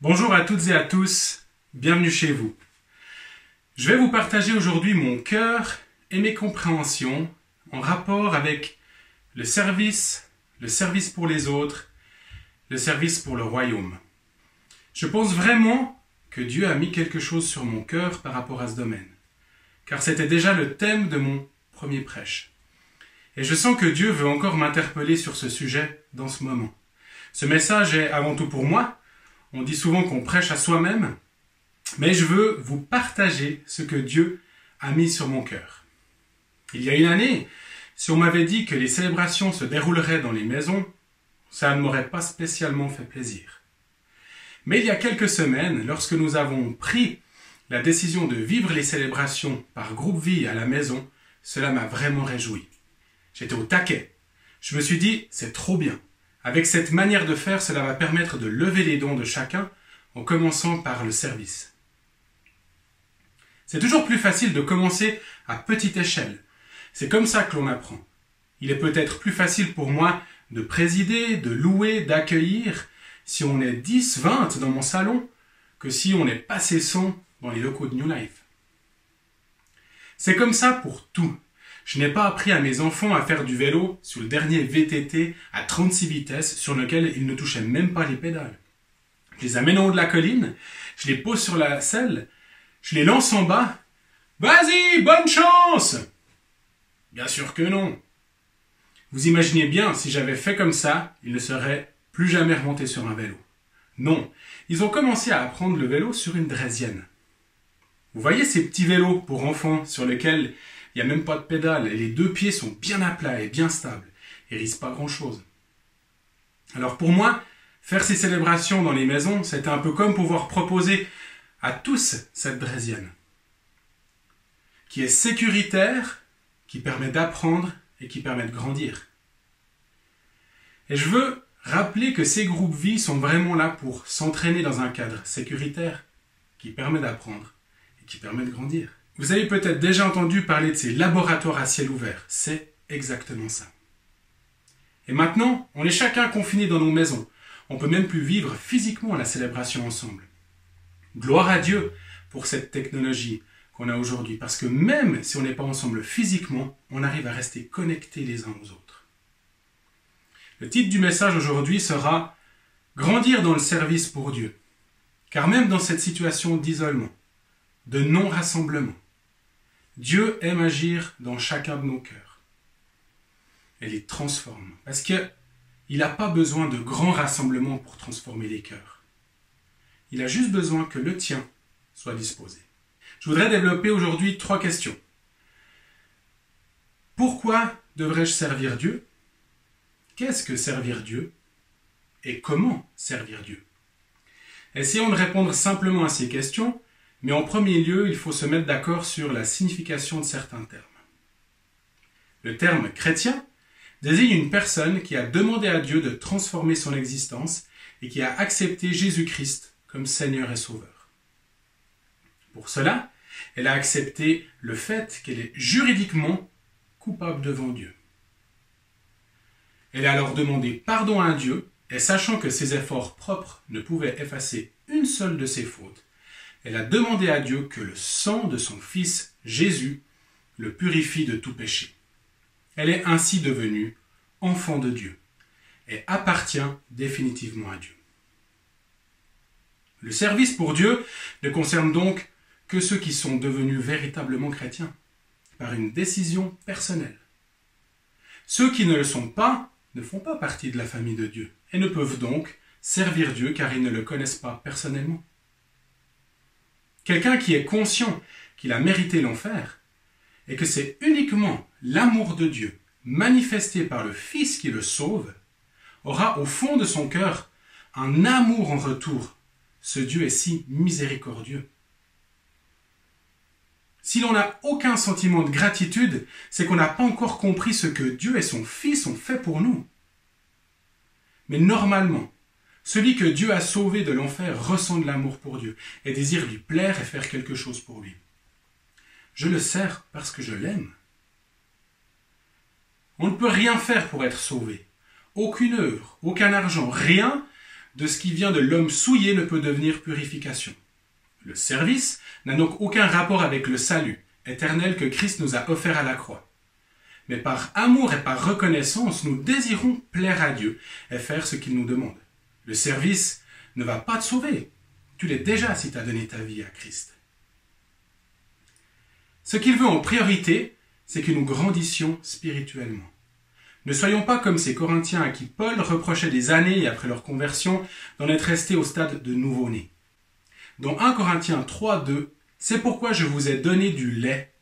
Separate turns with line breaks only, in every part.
Bonjour à toutes et à tous, bienvenue chez vous. Je vais vous partager aujourd'hui mon cœur et mes compréhensions en rapport avec le service, le service pour les autres, le service pour le royaume. Je pense vraiment que Dieu a mis quelque chose sur mon cœur par rapport à ce domaine, car c'était déjà le thème de mon premier prêche. Et je sens que Dieu veut encore m'interpeller sur ce sujet dans ce moment. Ce message est avant tout pour moi. On dit souvent qu'on prêche à soi-même, mais je veux vous partager ce que Dieu a mis sur mon cœur. Il y a une année, si on m'avait dit que les célébrations se dérouleraient dans les maisons, ça ne m'aurait pas spécialement fait plaisir. Mais il y a quelques semaines, lorsque nous avons pris la décision de vivre les célébrations par groupe vie à la maison, cela m'a vraiment réjoui. J'étais au taquet. Je me suis dit, c'est trop bien. Avec cette manière de faire, cela va permettre de lever les dons de chacun en commençant par le service. C'est toujours plus facile de commencer à petite échelle. C'est comme ça que l'on apprend. Il est peut-être plus facile pour moi de présider, de louer, d'accueillir, si on est 10, 20 dans mon salon, que si on est passé son dans les locaux de New Life. C'est comme ça pour tout. Je n'ai pas appris à mes enfants à faire du vélo sur le dernier VTT à 36 vitesses sur lequel ils ne touchaient même pas les pédales. Je les amène en haut de la colline, je les pose sur la selle, je les lance en bas. Vas-y, bonne chance Bien sûr que non. Vous imaginez bien, si j'avais fait comme ça, ils ne seraient plus jamais remontés sur un vélo. Non, ils ont commencé à apprendre le vélo sur une draisienne. Vous voyez ces petits vélos pour enfants sur lesquels il n'y a même pas de pédale et les deux pieds sont bien à plat et bien stables et risquent pas grand chose. Alors pour moi, faire ces célébrations dans les maisons, c'était un peu comme pouvoir proposer à tous cette draisienne qui est sécuritaire, qui permet d'apprendre et qui permet de grandir. Et je veux rappeler que ces groupes vie sont vraiment là pour s'entraîner dans un cadre sécuritaire qui permet d'apprendre et qui permet de grandir. Vous avez peut-être déjà entendu parler de ces laboratoires à ciel ouvert. C'est exactement ça. Et maintenant, on est chacun confiné dans nos maisons. On peut même plus vivre physiquement la célébration ensemble. Gloire à Dieu pour cette technologie qu'on a aujourd'hui, parce que même si on n'est pas ensemble physiquement, on arrive à rester connectés les uns aux autres. Le titre du message aujourd'hui sera Grandir dans le service pour Dieu. Car même dans cette situation d'isolement, de non-rassemblement, Dieu aime agir dans chacun de nos cœurs et les transforme. Parce qu'il n'a pas besoin de grands rassemblements pour transformer les cœurs. Il a juste besoin que le tien soit disposé. Je voudrais développer aujourd'hui trois questions. Pourquoi devrais-je servir Dieu? Qu'est-ce que servir Dieu? Et comment servir Dieu? Essayons de répondre simplement à ces questions mais en premier lieu, il faut se mettre d'accord sur la signification de certains termes. Le terme chrétien désigne une personne qui a demandé à Dieu de transformer son existence et qui a accepté Jésus-Christ comme Seigneur et Sauveur. Pour cela, elle a accepté le fait qu'elle est juridiquement coupable devant Dieu. Elle a alors demandé pardon à Dieu et sachant que ses efforts propres ne pouvaient effacer une seule de ses fautes, elle a demandé à Dieu que le sang de son Fils Jésus le purifie de tout péché. Elle est ainsi devenue enfant de Dieu et appartient définitivement à Dieu. Le service pour Dieu ne concerne donc que ceux qui sont devenus véritablement chrétiens, par une décision personnelle. Ceux qui ne le sont pas ne font pas partie de la famille de Dieu et ne peuvent donc servir Dieu car ils ne le connaissent pas personnellement. Quelqu'un qui est conscient qu'il a mérité l'enfer, et que c'est uniquement l'amour de Dieu manifesté par le Fils qui le sauve, aura au fond de son cœur un amour en retour. Ce Dieu est si miséricordieux. Si l'on n'a aucun sentiment de gratitude, c'est qu'on n'a pas encore compris ce que Dieu et son Fils ont fait pour nous. Mais normalement, celui que Dieu a sauvé de l'enfer ressent de l'amour pour Dieu et désire lui plaire et faire quelque chose pour lui. Je le sers parce que je l'aime. On ne peut rien faire pour être sauvé. Aucune œuvre, aucun argent, rien de ce qui vient de l'homme souillé ne peut devenir purification. Le service n'a donc aucun rapport avec le salut éternel que Christ nous a offert à la croix. Mais par amour et par reconnaissance, nous désirons plaire à Dieu et faire ce qu'il nous demande. Le service ne va pas te sauver. Tu l'es déjà si tu as donné ta vie à Christ. Ce qu'il veut en priorité, c'est que nous grandissions spirituellement. Ne soyons pas comme ces Corinthiens à qui Paul reprochait des années après leur conversion d'en être restés au stade de nouveau-né. Dans 1 Corinthiens 3, 2, c'est pourquoi je vous ai donné du lait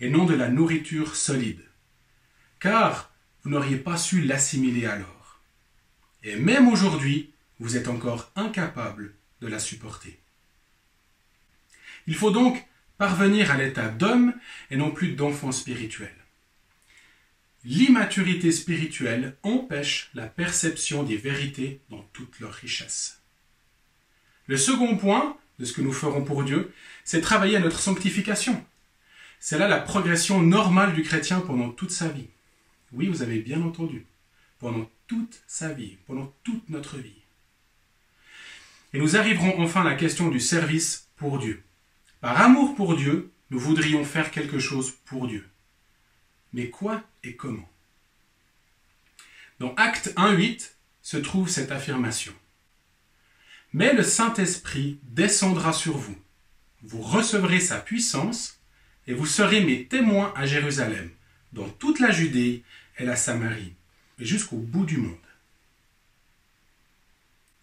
et non de la nourriture solide, car vous n'auriez pas su l'assimiler alors. Et même aujourd'hui, vous êtes encore incapable de la supporter. Il faut donc parvenir à l'état d'homme et non plus d'enfant spirituel. L'immaturité spirituelle empêche la perception des vérités dans toute leur richesse. Le second point de ce que nous ferons pour Dieu, c'est travailler à notre sanctification. C'est là la progression normale du chrétien pendant toute sa vie. Oui, vous avez bien entendu. Pendant toute sa vie, pendant toute notre vie. Et nous arriverons enfin à la question du service pour Dieu. Par amour pour Dieu, nous voudrions faire quelque chose pour Dieu. Mais quoi et comment? Dans Acte 1.8 se trouve cette affirmation. Mais le Saint-Esprit descendra sur vous. Vous recevrez sa puissance et vous serez mes témoins à Jérusalem, dans toute la Judée et la Samarie, et jusqu'au bout du monde.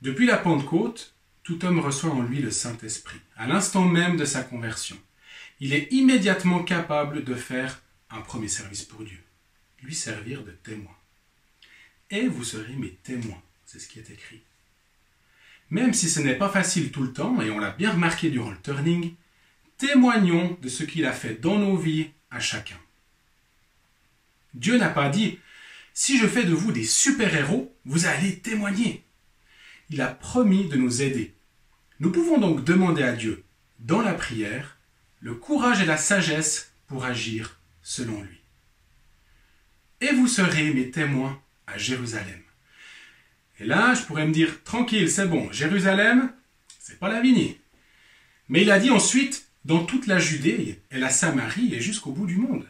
Depuis la Pentecôte, tout homme reçoit en lui le Saint-Esprit, à l'instant même de sa conversion. Il est immédiatement capable de faire un premier service pour Dieu, lui servir de témoin. Et vous serez mes témoins, c'est ce qui est écrit. Même si ce n'est pas facile tout le temps, et on l'a bien remarqué durant le turning, témoignons de ce qu'il a fait dans nos vies à chacun. Dieu n'a pas dit Si je fais de vous des super-héros, vous allez témoigner. Il a promis de nous aider. Nous pouvons donc demander à Dieu, dans la prière, le courage et la sagesse pour agir selon lui. Et vous serez mes témoins à Jérusalem. Et là, je pourrais me dire, tranquille, c'est bon, Jérusalem, c'est pas la. Mais il a dit ensuite, dans toute la Judée et la Samarie et jusqu'au bout du monde.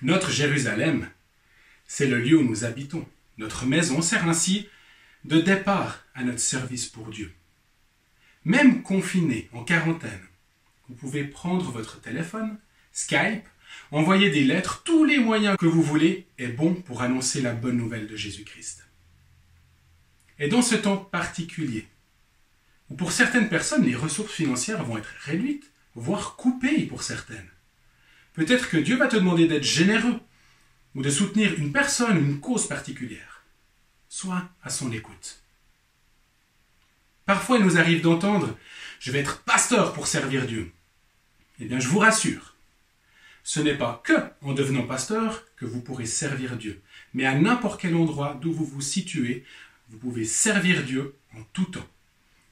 Notre Jérusalem, c'est le lieu où nous habitons. Notre maison sert ainsi de départ à notre service pour Dieu. Même confiné, en quarantaine, vous pouvez prendre votre téléphone, Skype, envoyer des lettres, tous les moyens que vous voulez est bon pour annoncer la bonne nouvelle de Jésus-Christ. Et dans ce temps particulier, où pour certaines personnes les ressources financières vont être réduites, voire coupées pour certaines, peut-être que Dieu va te demander d'être généreux ou de soutenir une personne, une cause particulière. Sois à son écoute. Parfois, il nous arrive d'entendre Je vais être pasteur pour servir Dieu. Eh bien, je vous rassure, ce n'est pas que en devenant pasteur que vous pourrez servir Dieu, mais à n'importe quel endroit d'où vous vous situez, vous pouvez servir Dieu en tout temps.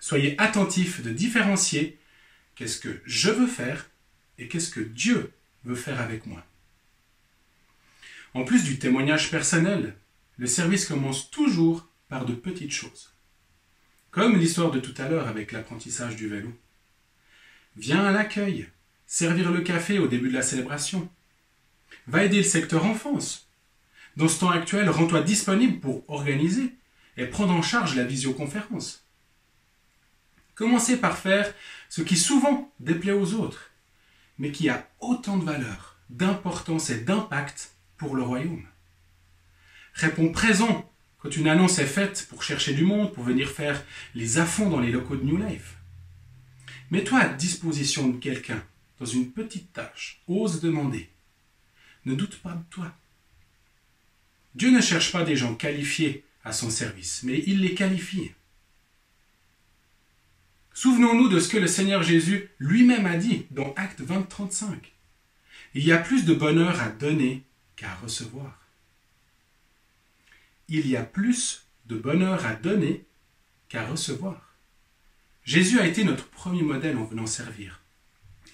Soyez attentifs de différencier qu'est-ce que je veux faire et qu'est-ce que Dieu veut faire avec moi. En plus du témoignage personnel, le service commence toujours par de petites choses. Comme l'histoire de tout à l'heure avec l'apprentissage du vélo. Viens à l'accueil, servir le café au début de la célébration. Va aider le secteur enfance. Dans ce temps actuel, rends-toi disponible pour organiser et prendre en charge la visioconférence. Commencez par faire ce qui souvent déplaît aux autres, mais qui a autant de valeur, d'importance et d'impact pour le royaume. Réponds présent quand une annonce est faite pour chercher du monde, pour venir faire les affronts dans les locaux de New Life. Mets-toi à disposition de quelqu'un dans une petite tâche. Ose demander. Ne doute pas de toi. Dieu ne cherche pas des gens qualifiés à son service, mais il les qualifie. Souvenons-nous de ce que le Seigneur Jésus lui-même a dit dans Acte 20, 35. Il y a plus de bonheur à donner qu'à recevoir. Il y a plus de bonheur à donner qu'à recevoir. Jésus a été notre premier modèle en venant servir.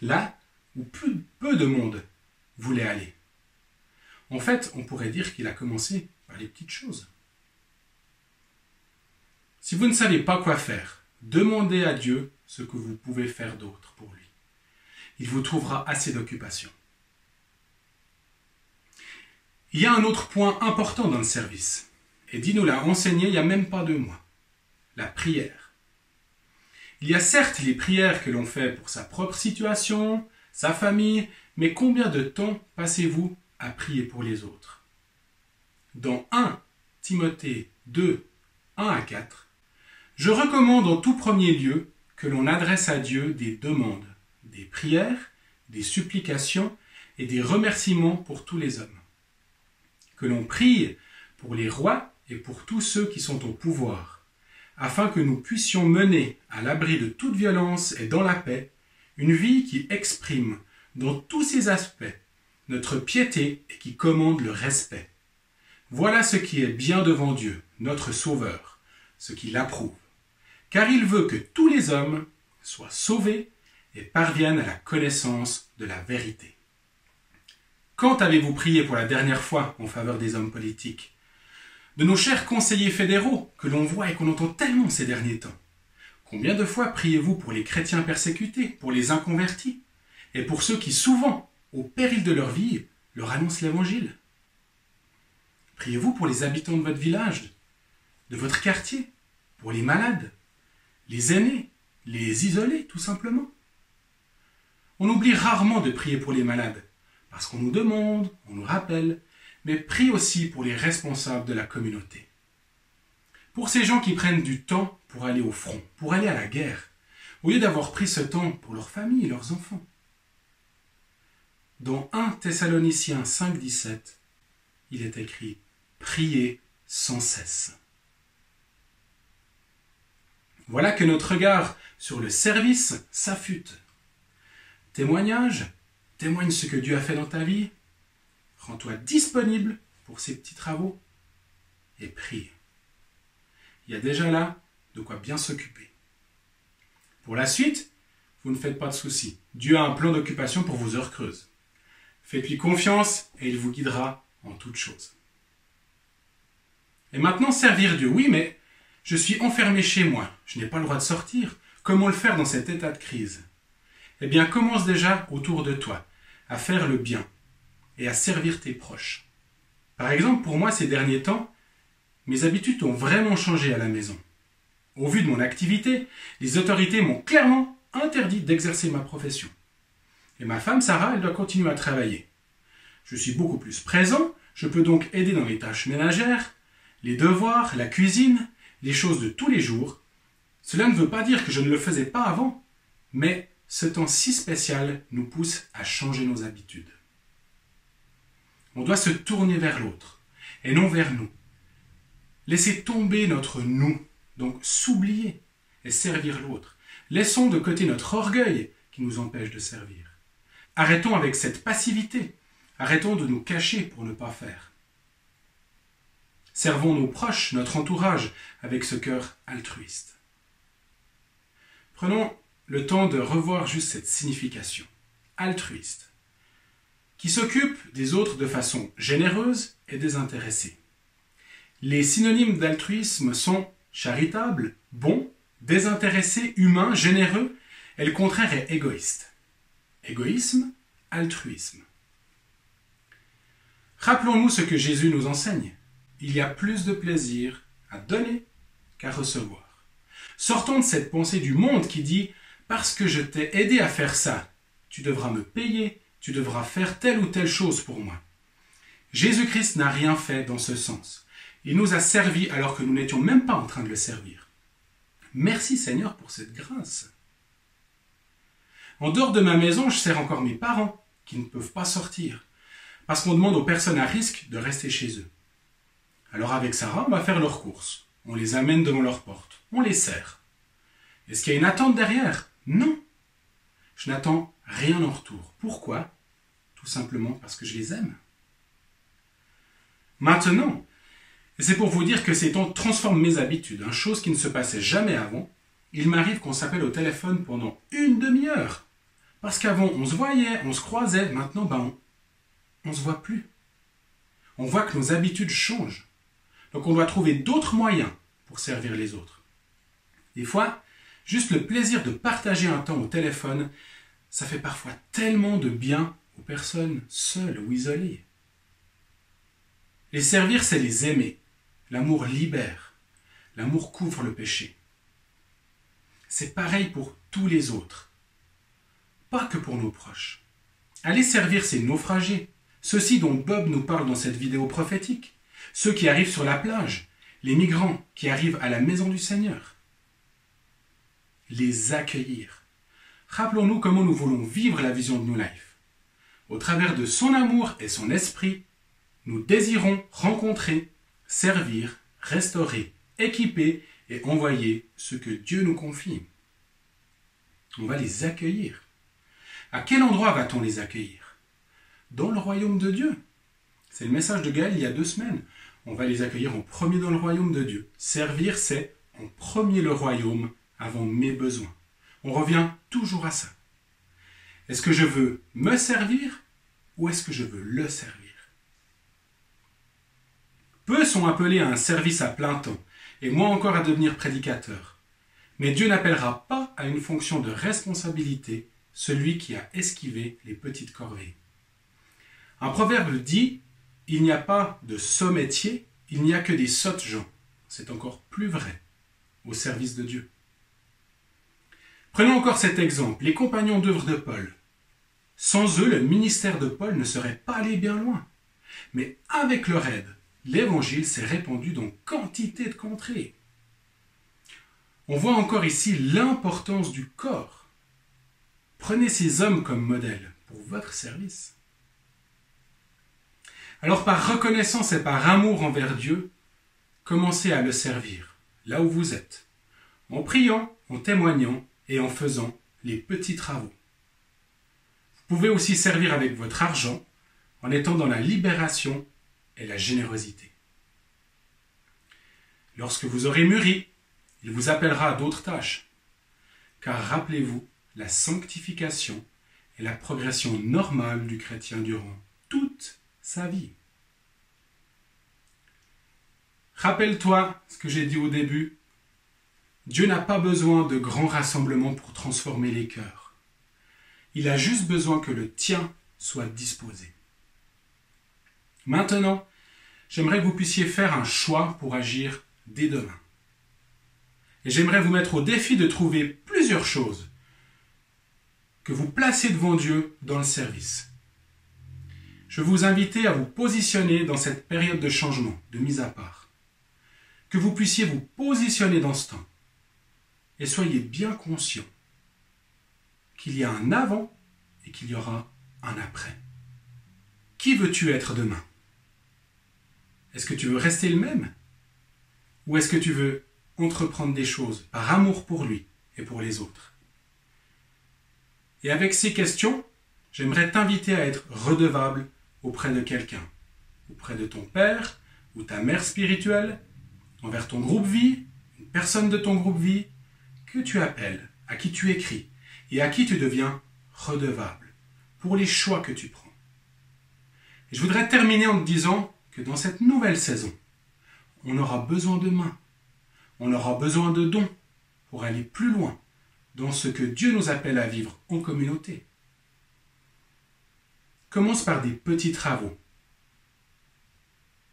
Là où peu, de monde voulait aller. En fait, on pourrait dire qu'il a commencé par les petites choses. Si vous ne savez pas quoi faire, demandez à Dieu ce que vous pouvez faire d'autre pour lui. Il vous trouvera assez d'occupation. Il y a un autre point important dans le service, et dit nous l'a enseigné il n'y a même pas deux mois, la prière. Il y a certes les prières que l'on fait pour sa propre situation, sa famille, mais combien de temps passez-vous à prier pour les autres? Dans 1 Timothée 2, 1 à 4, je recommande en tout premier lieu que l'on adresse à Dieu des demandes, des prières, des supplications et des remerciements pour tous les hommes. Que l'on prie pour les rois et pour tous ceux qui sont au pouvoir, afin que nous puissions mener, à l'abri de toute violence et dans la paix, une vie qui exprime, dans tous ses aspects, notre piété et qui commande le respect. Voilà ce qui est bien devant Dieu, notre Sauveur, ce qu'il approuve, car il veut que tous les hommes soient sauvés et parviennent à la connaissance de la vérité. Quand avez-vous prié pour la dernière fois en faveur des hommes politiques? De nos chers conseillers fédéraux, que l'on voit et qu'on entend tellement ces derniers temps. Combien de fois priez-vous pour les chrétiens persécutés, pour les inconvertis, et pour ceux qui souvent, au péril de leur vie, leur annoncent l'Évangile? Priez-vous pour les habitants de votre village, de votre quartier, pour les malades, les aînés, les isolés, tout simplement? On oublie rarement de prier pour les malades, parce qu'on nous demande, on nous rappelle, mais prie aussi pour les responsables de la communauté. Pour ces gens qui prennent du temps pour aller au front, pour aller à la guerre, au lieu d'avoir pris ce temps pour leur famille et leurs enfants. Dans 1 Thessaloniciens 5.17, il est écrit Priez sans cesse. Voilà que notre regard sur le service s'affûte. Témoignage, Témoigne ce que Dieu a fait dans ta vie. Rends-toi disponible pour ces petits travaux et prie. Il y a déjà là de quoi bien s'occuper. Pour la suite, vous ne faites pas de soucis. Dieu a un plan d'occupation pour vos heures creuses. Faites-lui confiance et il vous guidera en toutes choses. Et maintenant, servir Dieu. Oui, mais je suis enfermé chez moi. Je n'ai pas le droit de sortir. Comment le faire dans cet état de crise? Eh bien, commence déjà autour de toi à faire le bien et à servir tes proches. Par exemple, pour moi, ces derniers temps, mes habitudes ont vraiment changé à la maison. Au vu de mon activité, les autorités m'ont clairement interdit d'exercer ma profession. Et ma femme, Sarah, elle doit continuer à travailler. Je suis beaucoup plus présent, je peux donc aider dans les tâches ménagères, les devoirs, la cuisine, les choses de tous les jours. Cela ne veut pas dire que je ne le faisais pas avant, mais ce temps si spécial nous pousse à changer nos habitudes. On doit se tourner vers l'autre et non vers nous. Laisser tomber notre nous, donc s'oublier et servir l'autre. Laissons de côté notre orgueil qui nous empêche de servir. Arrêtons avec cette passivité. Arrêtons de nous cacher pour ne pas faire. Servons nos proches, notre entourage, avec ce cœur altruiste. Prenons le temps de revoir juste cette signification. Altruiste. Qui s'occupe des autres de façon généreuse et désintéressée. Les synonymes d'altruisme sont charitable, bon, désintéressé, humain, généreux, et le contraire est égoïste. Égoïsme, altruisme. Rappelons-nous ce que Jésus nous enseigne. Il y a plus de plaisir à donner qu'à recevoir. Sortons de cette pensée du monde qui dit parce que je t'ai aidé à faire ça, tu devras me payer, tu devras faire telle ou telle chose pour moi. Jésus-Christ n'a rien fait dans ce sens. Il nous a servi alors que nous n'étions même pas en train de le servir. Merci Seigneur pour cette grâce. En dehors de ma maison, je sers encore mes parents qui ne peuvent pas sortir parce qu'on demande aux personnes à risque de rester chez eux. Alors avec Sarah, on va faire leurs courses. On les amène devant leur porte. On les sert. Est-ce qu'il y a une attente derrière? Non. Je n'attends rien en retour. Pourquoi? Tout simplement parce que je les aime. Maintenant, c'est pour vous dire que ces temps transforment mes habitudes, une chose qui ne se passait jamais avant. Il m'arrive qu'on s'appelle au téléphone pendant une demi-heure. Parce qu'avant, on se voyait, on se croisait, maintenant, ben, on ne se voit plus. On voit que nos habitudes changent. Donc on doit trouver d'autres moyens pour servir les autres. Des fois, juste le plaisir de partager un temps au téléphone, ça fait parfois tellement de bien aux personnes seules ou isolées. Les servir, c'est les aimer. L'amour libère. L'amour couvre le péché. C'est pareil pour tous les autres. Pas que pour nos proches. Aller servir ces naufragés, ceux-ci dont Bob nous parle dans cette vidéo prophétique, ceux qui arrivent sur la plage, les migrants qui arrivent à la maison du Seigneur. Les accueillir. Rappelons-nous comment nous voulons vivre la vision de New Life. Au travers de son amour et son esprit, nous désirons rencontrer, servir, restaurer, équiper et envoyer ce que Dieu nous confie. On va les accueillir. À quel endroit va-t-on les accueillir? Dans le royaume de Dieu. C'est le message de Gaël il y a deux semaines. On va les accueillir en premier dans le royaume de Dieu. Servir, c'est en premier le royaume avant mes besoins. On revient toujours à ça. Est-ce que je veux me servir ou est-ce que je veux le servir? Peu sont appelés à un service à plein temps, et moi encore à devenir prédicateur. Mais Dieu n'appellera pas à une fonction de responsabilité celui qui a esquivé les petites corvées. Un proverbe dit Il n'y a pas de sot métier, il n'y a que des sottes gens. C'est encore plus vrai au service de Dieu. Prenons encore cet exemple, les compagnons d'œuvre de Paul. Sans eux, le ministère de Paul ne serait pas allé bien loin. Mais avec leur aide, l'évangile s'est répandu dans quantité de contrées. On voit encore ici l'importance du corps. Prenez ces hommes comme modèle pour votre service. Alors par reconnaissance et par amour envers Dieu, commencez à le servir, là où vous êtes, en priant, en témoignant et en faisant les petits travaux. Vous pouvez aussi servir avec votre argent en étant dans la libération et la générosité. Lorsque vous aurez mûri, il vous appellera à d'autres tâches. Car rappelez-vous, la sanctification est la progression normale du chrétien durant toute sa vie. Rappelle-toi ce que j'ai dit au début. Dieu n'a pas besoin de grands rassemblements pour transformer les cœurs. Il a juste besoin que le tien soit disposé. Maintenant, j'aimerais que vous puissiez faire un choix pour agir dès demain. Et j'aimerais vous mettre au défi de trouver plusieurs choses que vous placez devant Dieu dans le service. Je vous invite à vous positionner dans cette période de changement, de mise à part. Que vous puissiez vous positionner dans ce temps. Et soyez bien conscient qu'il y a un avant et qu'il y aura un après. Qui veux-tu être demain? Est-ce que tu veux rester le même? Ou est-ce que tu veux entreprendre des choses par amour pour lui et pour les autres? Et avec ces questions, j'aimerais t'inviter à être redevable auprès de quelqu'un, auprès de ton père ou ta mère spirituelle, envers ton groupe vie, une personne de ton groupe vie, que tu appelles, à qui tu écris et à qui tu deviens redevable pour les choix que tu prends. Je voudrais terminer en te disant que dans cette nouvelle saison, on aura besoin de mains, on aura besoin de dons pour aller plus loin dans ce que Dieu nous appelle à vivre en communauté. Commence par des petits travaux,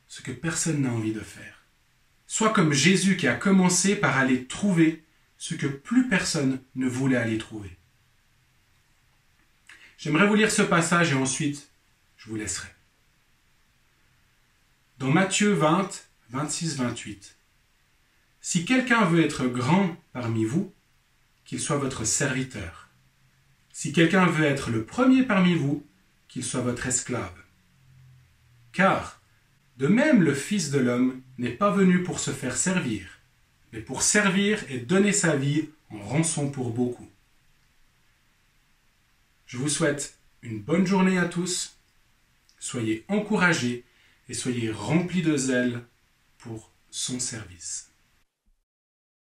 ce que personne n'a envie de faire. Sois comme Jésus qui a commencé par aller trouver ce que plus personne ne voulait aller trouver. J'aimerais vous lire ce passage et ensuite je vous laisserai. Dans Matthieu 20, 26, 28, si quelqu'un veut être grand parmi vous, qu'il soit votre serviteur. Si quelqu'un veut être le premier parmi vous, qu'il soit votre esclave. Car, de même le Fils de l'homme n'est pas venu pour se faire servir, mais pour servir et donner sa vie en rançon pour beaucoup. Je vous souhaite une bonne journée à tous, soyez encouragés et soyez remplis de zèle pour son service.